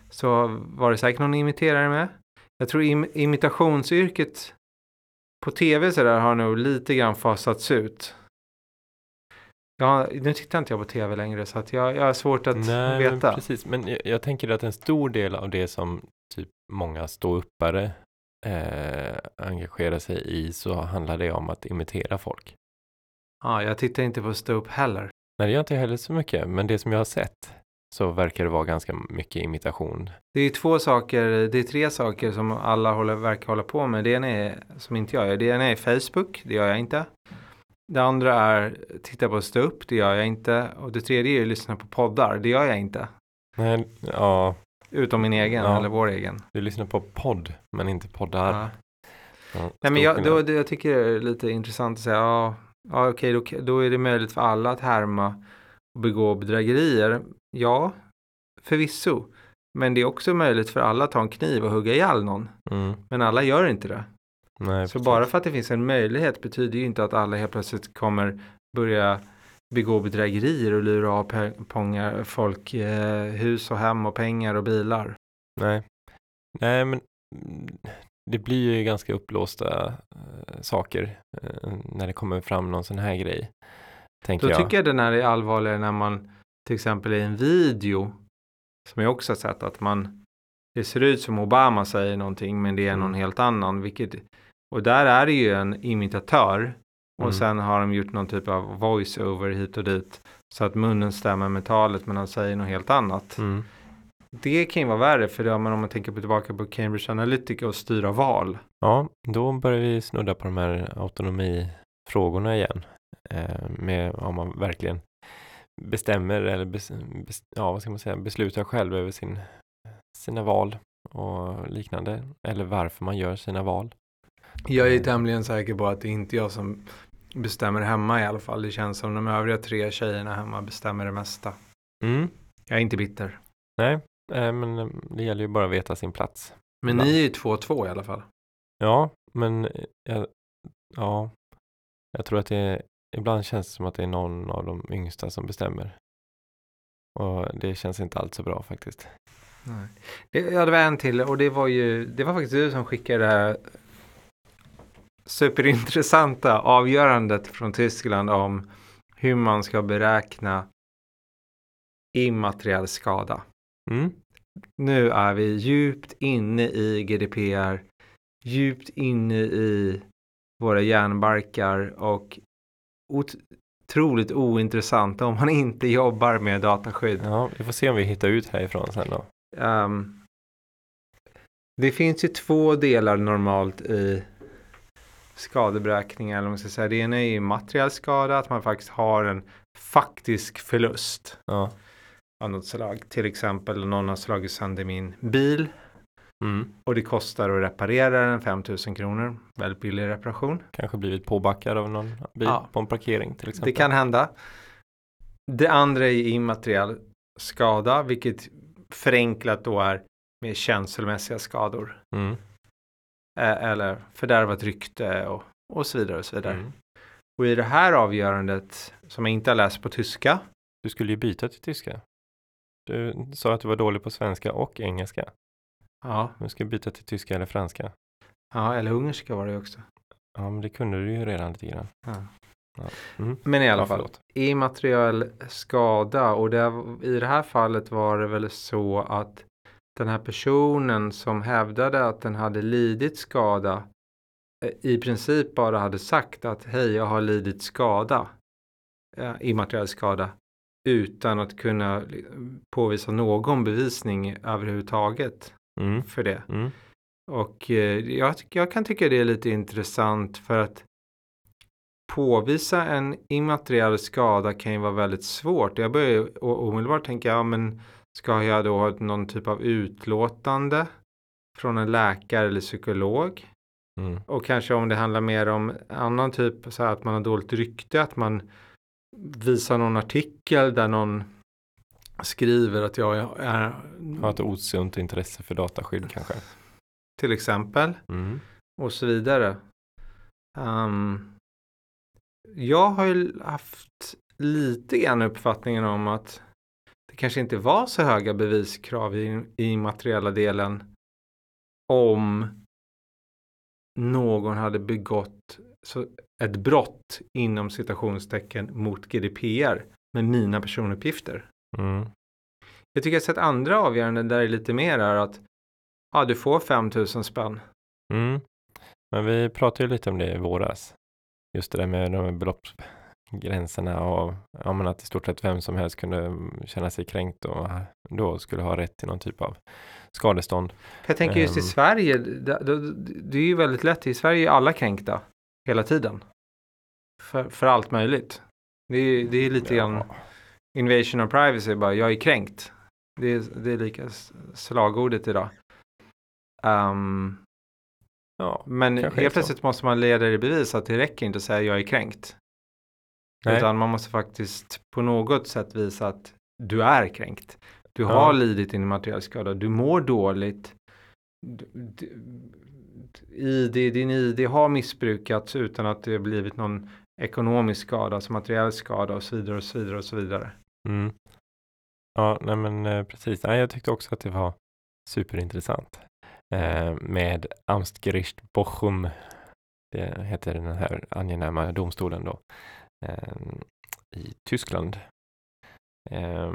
Speaker 2: så var det säkert någon imiterare med. Jag tror im- imitationsyrket på tv så där har nog lite grann fasats ut. Jag, nu tittar inte jag på tv längre så att jag, jag har svårt att
Speaker 1: Nej, men
Speaker 2: veta.
Speaker 1: precis. Men jag, jag tänker att en stor del av det som typ många ståuppare eh, engagerar sig i så handlar det om att imitera folk.
Speaker 2: Ja, jag tittar inte på stå upp heller.
Speaker 1: Nej, det gör inte jag heller så mycket, men det som jag har sett så verkar det vara ganska mycket imitation.
Speaker 2: Det är två saker, det är tre saker som alla håller, verkar hålla på med. Det ena är, som inte jag gör, det ena är Facebook, det gör jag inte. Det andra är titta på stå upp, det gör jag inte. Och det tredje är att lyssna på poddar, det gör jag inte.
Speaker 1: Nej, ja,
Speaker 2: Utom min egen,
Speaker 1: Ja.
Speaker 2: eller vår egen.
Speaker 1: du lyssnar på podd, men inte poddar.
Speaker 2: Ja.
Speaker 1: Ja,
Speaker 2: Nej men jag, då, jag tycker det är lite intressant att säga, ja, ja okej då, då är det möjligt för alla att härma och begå bedrägerier. Ja, förvisso. Men det är också möjligt för alla att ta en kniv och hugga ihjäl någon.
Speaker 1: Mm,
Speaker 2: Men alla gör inte det.
Speaker 1: nej,
Speaker 2: Så
Speaker 1: precis.
Speaker 2: bara för att det finns en möjlighet betyder ju inte att alla helt plötsligt kommer börja begå bedrägerier och lura av pe- pengar, folk eh, hus och hem och pengar och bilar.
Speaker 1: Nej, nej men det blir ju ganska uppblåsta eh, saker eh, när det kommer fram någon sån här grej. Tänker
Speaker 2: Då
Speaker 1: jag.
Speaker 2: tycker jag den här är allvarligare när man till exempel i en video som jag också har sett att man det ser ut som Obama säger någonting men det är någon
Speaker 1: Mm.
Speaker 2: helt annan vilket och där är det ju en imitatör och
Speaker 1: Mm.
Speaker 2: sen har de gjort någon typ av voice-over hit och dit så att munnen stämmer med talet men han säger något helt annat.
Speaker 1: Mm.
Speaker 2: Det kan ju vara värre för det, men om man tänker på tillbaka på Cambridge Analytica och styra val.
Speaker 1: Ja, då börjar vi snudda på de här autonomifrågorna igen. Eh, med om man verkligen bestämmer eller bes, bes, ja, vad ska man säga, beslutar själv över sin, sina val och liknande. Eller varför man gör sina val.
Speaker 2: Jag är tämligen säker på att det är inte jag som bestämmer hemma i alla fall. Det känns som de övriga tre tjejerna hemma bestämmer det mesta.
Speaker 1: Mm.
Speaker 2: Jag är inte bitter.
Speaker 1: Nej, eh, men eh, det gäller ju bara att veta sin plats.
Speaker 2: Men
Speaker 1: Ibland.
Speaker 2: ni är ju 2-2 i alla fall.
Speaker 1: Ja, men eh, jag, ja, jag tror att det ibland känns det som att det är någon av de yngsta som bestämmer. Och det känns inte alls så bra faktiskt.
Speaker 2: Nej. Det, ja, det var en till och det var ju, det var faktiskt du som skickade det här superintressanta avgörandet från Tyskland om hur man ska beräkna immateriell skada.
Speaker 1: Mm.
Speaker 2: Nu är vi djupt inne i GDPR, djupt inne i våra järnbarkar och otroligt ointressant om man inte jobbar med dataskydd.
Speaker 1: Ja, vi får se om vi hittar ut härifrån sen då.
Speaker 2: Ehm, det finns ju två delar normalt i skadeberäkningar. Eller man ska säga. Det ena är ju materiell skada, att man faktiskt har en faktisk förlust
Speaker 1: Ja.
Speaker 2: Av något slag. Till exempel någon har slagit sönder min bil
Speaker 1: Mm.
Speaker 2: och det kostar att reparera den 5000 kronor. Väldigt billig reparation.
Speaker 1: Kanske blivit påbackad av någon bil
Speaker 2: Ja.
Speaker 1: på en parkering till exempel.
Speaker 2: Det kan hända. Det andra är immateriell skada, vilket förenklat då är med känslomässiga skador.
Speaker 1: Mm.
Speaker 2: Eller fördärvat rykte och, och så vidare och så vidare.
Speaker 1: Mm.
Speaker 2: Och i det här avgörandet som jag inte har läst på tyska.
Speaker 1: Du skulle ju byta till tyska. Du sa att du var dålig på svenska och engelska.
Speaker 2: Ja,
Speaker 1: Nu ska byta till tyska eller franska.
Speaker 2: ja eller ungerska var det också.
Speaker 1: Ja, men det kunde du ju redan lite grann.
Speaker 2: Ja.
Speaker 1: Ja. Mm.
Speaker 2: Men i alla
Speaker 1: Ja,
Speaker 2: fall, immateriell skada och det, i det här fallet var det väl så att den här personen som hävdade att den hade lidit skada eh, i princip bara hade sagt att hej jag har lidit skada, immateriell skada, utan att kunna påvisa någon bevisning överhuvudtaget
Speaker 1: Mm.
Speaker 2: för det.
Speaker 1: Mm.
Speaker 2: Och eh, jag, jag kan tycka det är lite intressant för att påvisa en immateriell skada kan ju vara väldigt svårt. Jag börjar omedelbart tänka, ja men ska jag då ha någon typ av utlåtande från en läkare eller psykolog?
Speaker 1: Mm.
Speaker 2: Och kanske om det handlar mer om annan typ, så här att man har dåligt rykte, att man visar någon artikel där någon skriver att jag är,
Speaker 1: Ha ett osunt intresse för dataskydd kanske.
Speaker 2: till exempel.
Speaker 1: Mm.
Speaker 2: och så vidare. Ehm, jag har ju haft lite grann uppfattningen om att det kanske inte var så höga beviskrav i, i materiella delen om någon hade begått så ett brott inom citationstecken mot GDPR med mina personuppgifter.
Speaker 1: Mm.
Speaker 2: Jag tycker jag sett andra avgöranden där det är lite mer är att ja, du får 5000 spänn.
Speaker 1: Mm. Men vi pratade ju lite om det i våras. Just det där med de beloppsgränserna och ja, att i stort sett vem som helst kunde känna sig kränkt och då skulle ha rätt till någon typ av skadestånd.
Speaker 2: Jag tänker just i
Speaker 1: Ehm.
Speaker 2: Sverige, det, det, det är ju väldigt lätt. I Sverige är alla kränkta hela tiden. För, för allt möjligt. Det är, det är lite grann
Speaker 1: Ja.
Speaker 2: invasion of privacy, bara jag är kränkt. Det är, det är lika slagordet idag. Ehm,
Speaker 1: Ja.
Speaker 2: men helt plötsligt måste man leda i bevis att det räcker inte att säga jag är kränkt.
Speaker 1: Nej.
Speaker 2: Utan man måste faktiskt på något sätt visa att du är kränkt. Du
Speaker 1: Ja.
Speaker 2: har lidit en materiell skada. Du mår dåligt. Du- du- ID, din ID har missbrukats utan att det har blivit någon ekonomisk skada, alltså materiell skada och så vidare och så vidare och så vidare.
Speaker 1: Mm. Ja, nej men eh, precis. Nej, jag tyckte också att det var superintressant. Eh, med Amtsgericht Bochum. Det heter den här angenäma domstolen då. Eh, I Tyskland. Eh,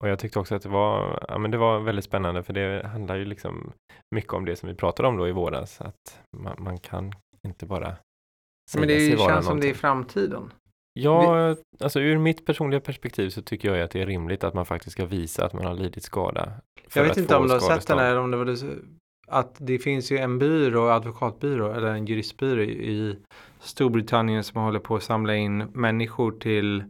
Speaker 1: och jag tyckte också att det var, ja, men det var väldigt spännande för det handlar ju liksom mycket om det som vi pratade om då i våras. Att man, man kan inte bara säga
Speaker 2: Men det
Speaker 1: sig vara
Speaker 2: känns som det är i
Speaker 1: någonting.
Speaker 2: framtiden.
Speaker 1: Ja, alltså ur mitt personliga perspektiv så tycker jag att det är rimligt att man faktiskt ska visa att man har lidit skada.
Speaker 2: Jag vet inte om du har sett den här, eller om det var det, att det finns ju en byrå, advokatbyrå eller en juristbyrå i Storbritannien som håller på att samla in människor till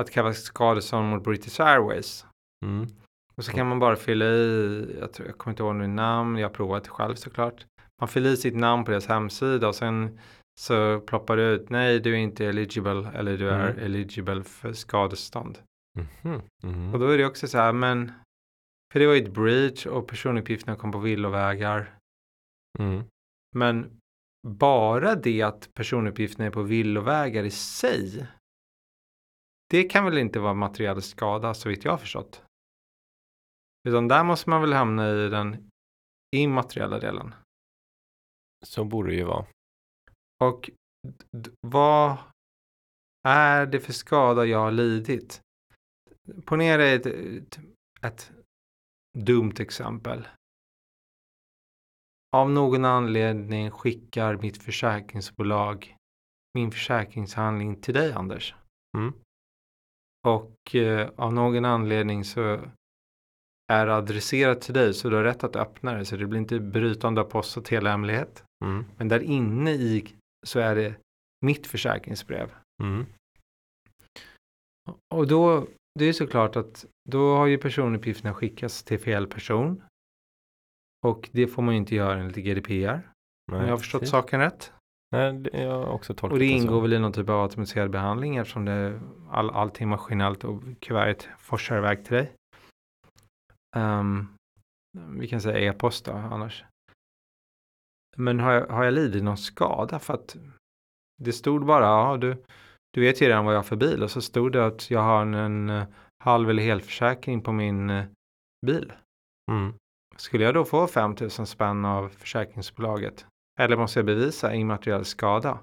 Speaker 2: att kräva skadestånd mot British Airways.
Speaker 1: Mm.
Speaker 2: Och så kan man bara fylla i, jag, tror, jag kommer inte ihåg nu namn, jag har provat själv såklart. Man fyller i sitt namn på deras hemsida och sen så ploppar det ut, nej du är inte eligible eller du är
Speaker 1: Mm.
Speaker 2: eligible för skadestånd.
Speaker 1: Mhm. Mhm.
Speaker 2: Och då är det också så här, men för det var ju ett breach och personuppgifterna kom på villovägar.
Speaker 1: Mm.
Speaker 2: Men bara det att personuppgifterna är på villovägar i sig. Det kan väl inte vara materiell skada så vitt jag har förstått. Utan där måste man väl hamna i den immateriella delen.
Speaker 1: Så borde det ju vara.
Speaker 2: Och vad är det för skada jag har lidit? Ponera ett, ett, ett dumt exempel. Av någon anledning skickar mitt försäkringsbolag min försäkringshandling till dig Anders.
Speaker 1: Mm.
Speaker 2: Och eh, av någon anledning så är adresserat till dig så du har rätt att öppna det så det blir inte brytande av post och telehemlighet.
Speaker 1: Mm.
Speaker 2: Men där inne i så är det mitt försäkringsbrev.
Speaker 1: Mm.
Speaker 2: Och då, det är såklart att då har ju personuppgifterna skickats till fel person. Och det får man ju inte göra enligt GDPR. Om jag har förstått
Speaker 1: precis.
Speaker 2: saken rätt.
Speaker 1: Nej, jag har också tolkat
Speaker 2: Och det ingår väl i någon typ av automatiserad behandling eftersom det all, allting maskinellt och kuvertet forsar iväg till dig. Ehm, vi kan säga e-post då annars. Men har jag, har jag lidit någon skada för att det stod bara, ja du, du vet ju redan vad jag har för bil och så stod det att jag har en, en eh, halv eller helförsäkring på min eh, bil.
Speaker 1: Mm.
Speaker 2: Skulle jag då få 5000 spänn av försäkringsbolaget? Eller måste jag bevisa immateriell skada?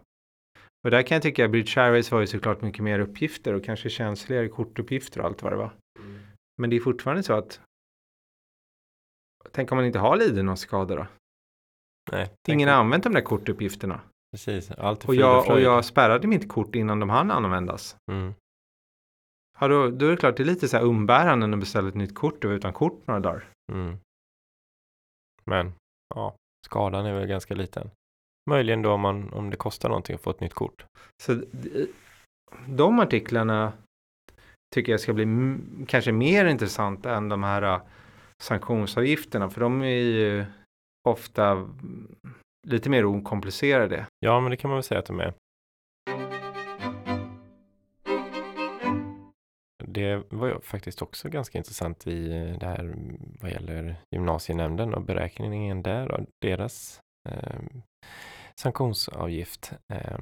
Speaker 2: Och där kan jag tycka att British Airways var ju såklart mycket mer uppgifter och kanske känsligare kortuppgifter och allt vad det var. Men det är fortfarande så att Tänk om man inte har lidit någon skada då?
Speaker 1: Nej,
Speaker 2: Ingen har använt de där kortuppgifterna.
Speaker 1: Precis, allt
Speaker 2: Och jag, och jag spärrade mitt kort innan de hann användas.
Speaker 1: Mm.
Speaker 2: Ja, då, då är det klart det är lite så här umbärande när du beställer ett nytt kort och utan kort några dagar.
Speaker 1: Mm. Men, ja, skadan är väl ganska liten. Möjligen då om, man, om det kostar någonting att få ett nytt kort.
Speaker 2: Så de artiklarna tycker jag ska bli kanske mer intressanta än de här uh, sanktionsavgifterna. För de är ju ofta mm, lite mer okomplicerade.
Speaker 1: Ja, men det kan man väl säga att de är. Det var ju faktiskt också ganska intressant i det här mm, vad gäller gymnasienämnden och beräkningen där av deras eh, sanktionsavgift. Eh,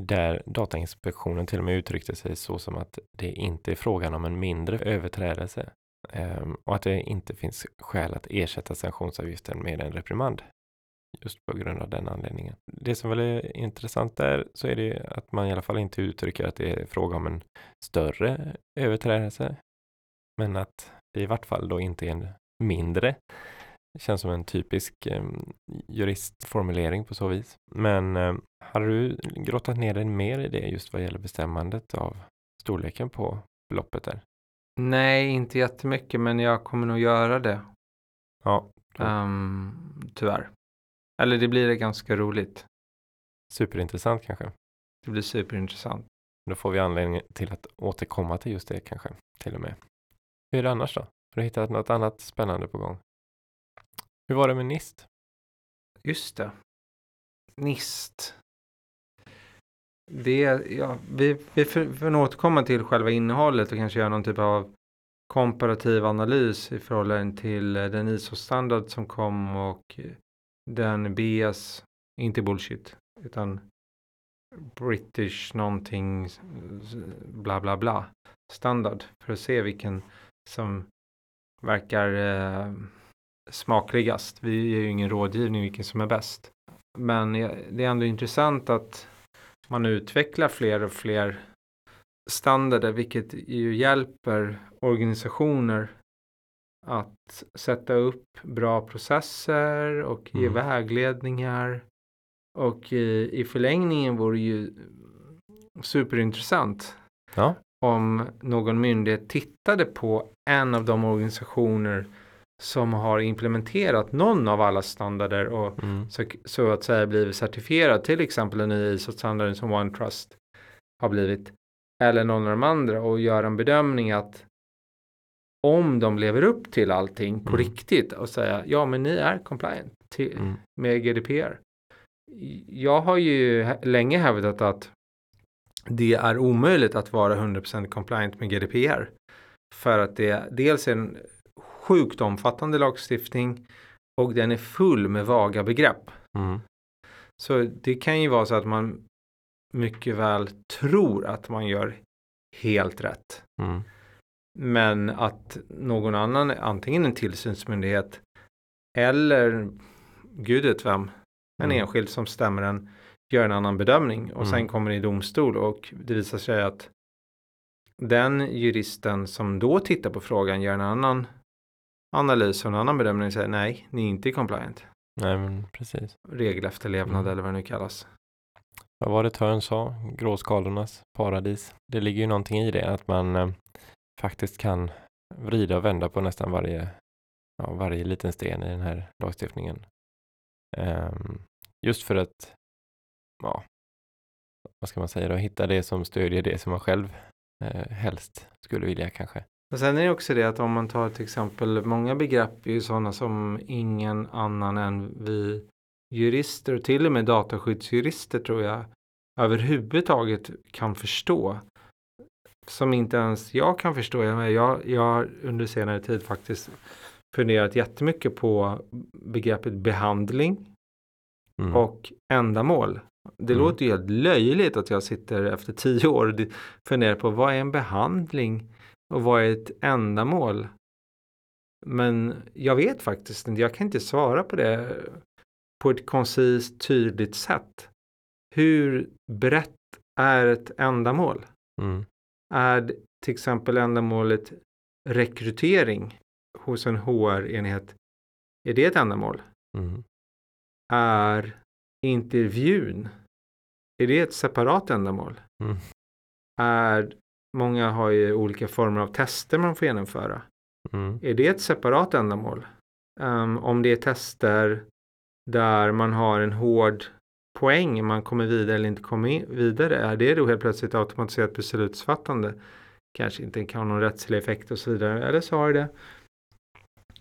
Speaker 1: där Datainspektionen till och med uttryckte sig så som att det inte är frågan om en mindre överträdelse eh, och att det inte finns skäl att ersätta sanktionsavgiften med en reprimand just på grund av den anledningen. Det som väl är intressant där så är det att man i alla fall inte uttrycker att det är fråga om en större överträdelse. Men att det i vart fall då inte är en mindre. Det känns som en typisk eh, juristformulering på så vis. Men eh, hade du grottat ner dig mer i det just vad gäller bestämmandet av storleken på beloppet där?
Speaker 2: Nej, inte jättemycket, men jag kommer nog göra det.
Speaker 1: Ja,
Speaker 2: Um, tyvärr. Eller det blir det ganska roligt.
Speaker 1: superintressant kanske.
Speaker 2: Det blir superintressant.
Speaker 1: Då får vi anledning till att återkomma till just det kanske, till och med. Hur är det annars då? Har du hittat något annat spännande på gång? Hur var det med NIST?
Speaker 2: Just det. NIST. Det, ja, vi, vi får, återkomma till själva innehållet och kanske göra någon typ av komparativ analys i förhållande till eh, den ISO-standard som kom och eh, den BS, inte bullshit, utan British någonting bla bla bla standard för att se vilken som verkar eh, smakligast. Vi ger ju ingen rådgivning vilken som är bäst. Men det är ändå intressant att man utvecklar fler och fler standarder vilket ju hjälper organisationer att sätta upp bra processer och ge
Speaker 1: Mm.
Speaker 2: vägledningar. Och i, i förlängningen vore ju superintressant
Speaker 1: Ja,
Speaker 2: om någon myndighet tittade på en av de organisationer som har implementerat någon av alla standarder och
Speaker 1: mm.
Speaker 2: så, så att säga blivit certifierad, till exempel den nya ISO-standarden som OneTrust har blivit, eller någon av de andra och göra en bedömning att om de lever upp till allting på
Speaker 1: Mm.
Speaker 2: riktigt och säga ja men ni är compliant till,
Speaker 1: Mm.
Speaker 2: med GDPR. Jag har ju länge hävdat att det är omöjligt att vara 100% compliant med GDPR. För att det dels är en sjukt omfattande lagstiftning och den är full med vaga begrepp.
Speaker 1: Mm.
Speaker 2: Så det kan ju vara så att man mycket väl tror att man gör helt rätt.
Speaker 1: Mm.
Speaker 2: Men att någon annan, antingen en tillsynsmyndighet eller gud vet vem, en
Speaker 1: Mm.
Speaker 2: enskild som stämmer en, gör en annan bedömning och sen
Speaker 1: Mm.
Speaker 2: kommer det i domstol och det visar sig att den juristen som då tittar på frågan gör en annan analys och en annan bedömning och säger nej, ni är inte compliant.
Speaker 1: Nej, men precis.
Speaker 2: Regelefterlevnad
Speaker 1: Mm.
Speaker 2: eller vad det nu kallas.
Speaker 1: Vad var det Törn sa? Gråskalornas paradis. Det ligger ju någonting i det, att man eh, faktiskt kan vrida och vända på nästan varje, ja, varje liten sten i den här lagstiftningen. Um, just för att ja, vad ska man säga då, hitta det som stödjer det som man själv eh, helst skulle vilja kanske.
Speaker 2: Och sen är det också det att om man tar till exempel många begrepp är ju sådana som ingen annan än vi jurister och till och med dataskyddsjurister tror jag överhuvudtaget kan förstå. Som inte ens jag kan förstå. Jag, jag har under senare tid faktiskt funderat jättemycket på begreppet behandling mm. och ändamål. Det mm. låter ju helt löjligt att jag sitter efter tio år och funderar på vad är en behandling och vad är ett ändamål? Men jag vet faktiskt inte, jag kan inte svara på det på ett koncist tydligt sätt. Hur brett är ett ändamål? Mm. Är till exempel ändamålet rekrytering hos en HR-enhet, är det ett ändamål? Mm. Är intervjun, är det ett separat ändamål? Mm. Är, många har ju olika former av tester man får genomföra. Mm. Är det ett separat ändamål? Um, om det är tester där man har en hård poäng, man kommer vidare eller inte kommer vidare, är det då helt plötsligt automatiserat beslutsfattande? Kanske inte kan ha någon rättslig effekt och så vidare, eller så har det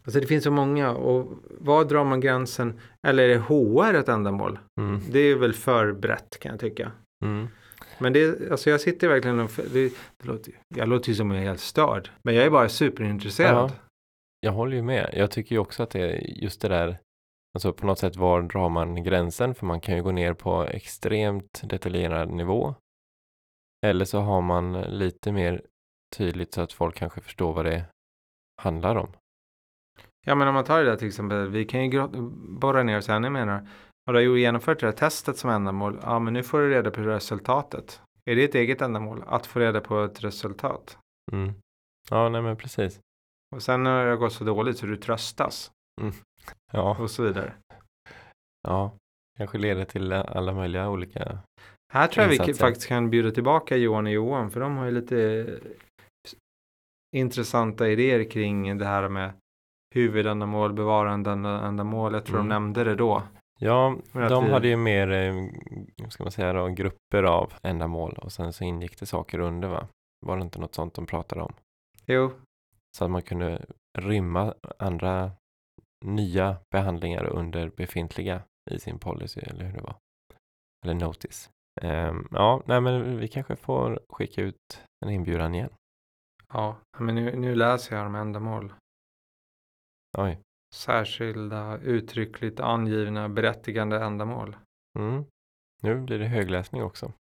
Speaker 2: Alltså det finns så många och var drar man gränsen? Eller är HR ett ändamål? Mm. Det är väl för brett kan jag tycka. Mm. Men det, alltså jag sitter verkligen och, det, det låter, jag låter ju som jag är helt störd. Men jag är bara superintresserad. Ja,
Speaker 1: jag håller ju med. Jag tycker ju också att det är just det där, alltså på något sätt var drar man gränsen? För man kan ju gå ner på extremt detaljerad nivå. Eller så har man lite mer tydligt så att folk kanske förstår vad det handlar om.
Speaker 2: Ja men om man tar det där till exempel, vi kan ju borra ner oss ännu mer. Har du genomfört det här testet som ändamål, ja men nu får du reda på resultatet. Är det ett eget ändamål? Att få reda på ett resultat?
Speaker 1: Mm. Ja, nej men precis.
Speaker 2: Och sen när det har gått så dåligt så du tröstas. Mm.
Speaker 1: Ja.
Speaker 2: Och så vidare.
Speaker 1: Ja, kanske leder till alla möjliga olika
Speaker 2: Här tror jag insatser. vi faktiskt kan bjuda tillbaka Johan och Johan för de har ju lite intressanta idéer kring det här med huvudändamål, bevarandeändamål. Jag tror mm. de nämnde det då.
Speaker 1: Ja, de vi... hade ju mer, eh, ska man säga då, grupper av ändamål och sen så ingick det saker under va? Var det inte något sånt de pratade om?
Speaker 2: Jo.
Speaker 1: Så att man kunde rymma andra nya behandlingar under befintliga i sin policy eller hur det var. Eller notice. Um, ja, nej men vi kanske får skicka ut en inbjudan igen.
Speaker 2: Ja, men nu, nu läser jag om ändamål.
Speaker 1: Oj.
Speaker 2: Särskilda uttryckligt angivna berättigande ändamål.
Speaker 1: Mm. Nu blir det högläsning också.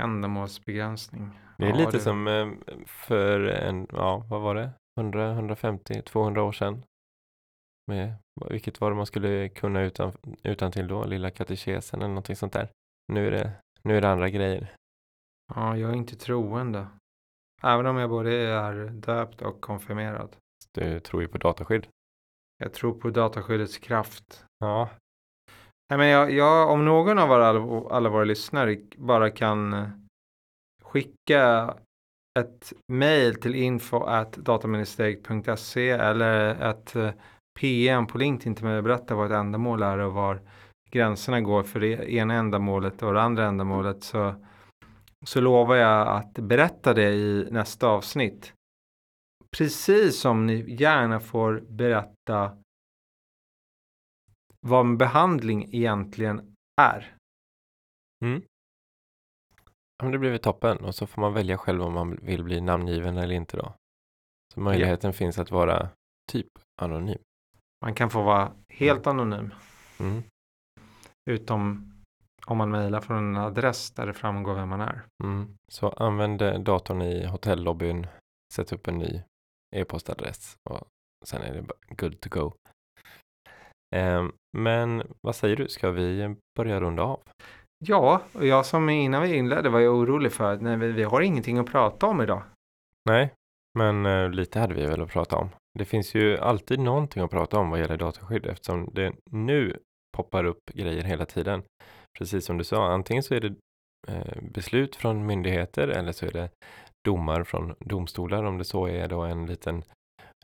Speaker 2: Ändamålsbegränsning.
Speaker 1: Det är ja, lite det... som eh, för en, ja vad var det, 100, 150, 200 år sedan. Med, vilket var det man skulle kunna utan, utan till då, lilla katekesen eller någonting sånt där. Nu är det, nu är det andra grejer.
Speaker 2: Ja, jag är inte troende. Även om jag både är döpt och konfirmerad.
Speaker 1: Du tror ju på dataskydd.
Speaker 2: Jag tror på dataskyddets kraft.
Speaker 1: Ja.
Speaker 2: Nej, men jag, jag, om någon av alla, alla våra lyssnare bara kan skicka ett mail till info at dataministeriet.se eller ett eh, PM på LinkedIn till mig och berätta vad ett ändamål är och var gränserna går för det ena ändamålet och det andra ändamålet så, så lovar jag att berätta det i nästa avsnitt. Precis som ni gärna får berätta vad en behandling egentligen är.
Speaker 1: Mm. Ja, det blir väl toppen och så får man välja själv om man vill bli namngiven eller inte då. Så möjligheten ja. finns att vara typ anonym.
Speaker 2: Man kan få vara helt anonym. Mm. Utom om man mejlar från en adress där det framgår vem man är.
Speaker 1: Mm. Så använd datorn i hotellobbyn, sätt upp en ny e-postadress och sen är det good to go. Um, men vad säger du, ska vi börja runda av?
Speaker 2: Ja, och jag som innan vi inledde var jag orolig för att nej, vi, vi har ingenting att prata om idag.
Speaker 1: Nej, men uh, lite hade vi väl att prata om. Det finns ju alltid någonting att prata om vad gäller dataskydd eftersom det nu poppar upp grejer hela tiden. Precis som du sa, antingen så är det eh, beslut från myndigheter eller så är det domar från domstolar om det så är då en liten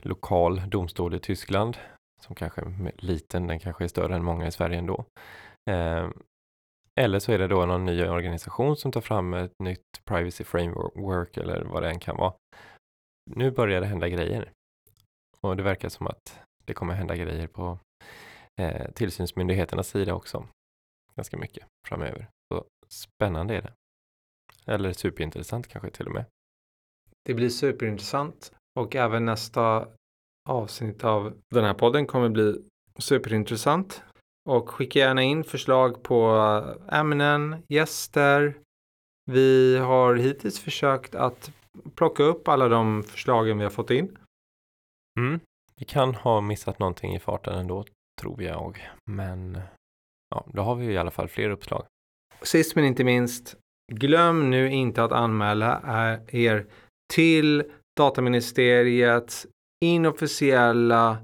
Speaker 1: lokal domstol i Tyskland som kanske är liten, den kanske är större än många i Sverige ändå. Ehm, eller så är det då någon ny organisation som tar fram ett nytt privacy framework eller vad det än kan vara. Nu börjar det hända grejer. Och det verkar som att det kommer hända grejer på eh, tillsynsmyndigheternas sida också. Ganska mycket framöver. Så spännande är det. Eller superintressant kanske till och med.
Speaker 2: Det blir superintressant och även nästa avsnitt av den här podden kommer bli superintressant. Och skicka gärna in förslag på eh, ämnen, gäster. Vi har hittills försökt att plocka upp alla de förslagen vi har fått in.
Speaker 1: Mm. Vi kan ha missat någonting i farten ändå, tror jag. Men ja, då har vi i alla fall fler uppslag.
Speaker 2: Sist men inte minst, glöm nu inte att anmäla er till Dataministeriets inofficiella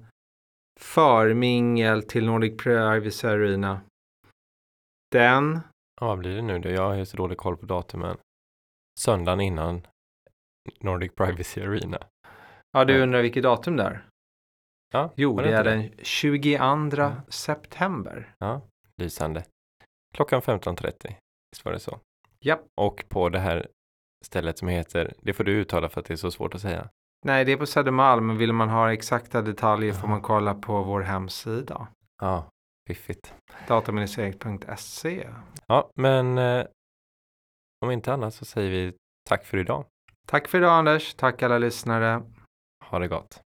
Speaker 2: förmingel till Nordic Privacy Arena. Den...
Speaker 1: Ja, vad blir det nu då? Jag har ju så dålig koll på datumen. Söndagen innan Nordic Privacy Arena.
Speaker 2: Ja, du undrar vilket datum det är?
Speaker 1: Ja,
Speaker 2: det är den 22 september.
Speaker 1: Ja, lysande. Klockan 15.30. Visst var det så?
Speaker 2: Japp.
Speaker 1: Och på det här stället som heter, det får du uttala för att det är så svårt att säga.
Speaker 2: Nej, det är på Södermalm, men vill man ha exakta detaljer får
Speaker 1: Ja.
Speaker 2: man kolla på vår hemsida.
Speaker 1: Ja, fiffigt.
Speaker 2: dataministeriet.se.
Speaker 1: Ja, men eh, om inte annat så säger vi tack för idag.
Speaker 2: Tack för idag Anders, tack alla lyssnare.
Speaker 1: Ha det gott.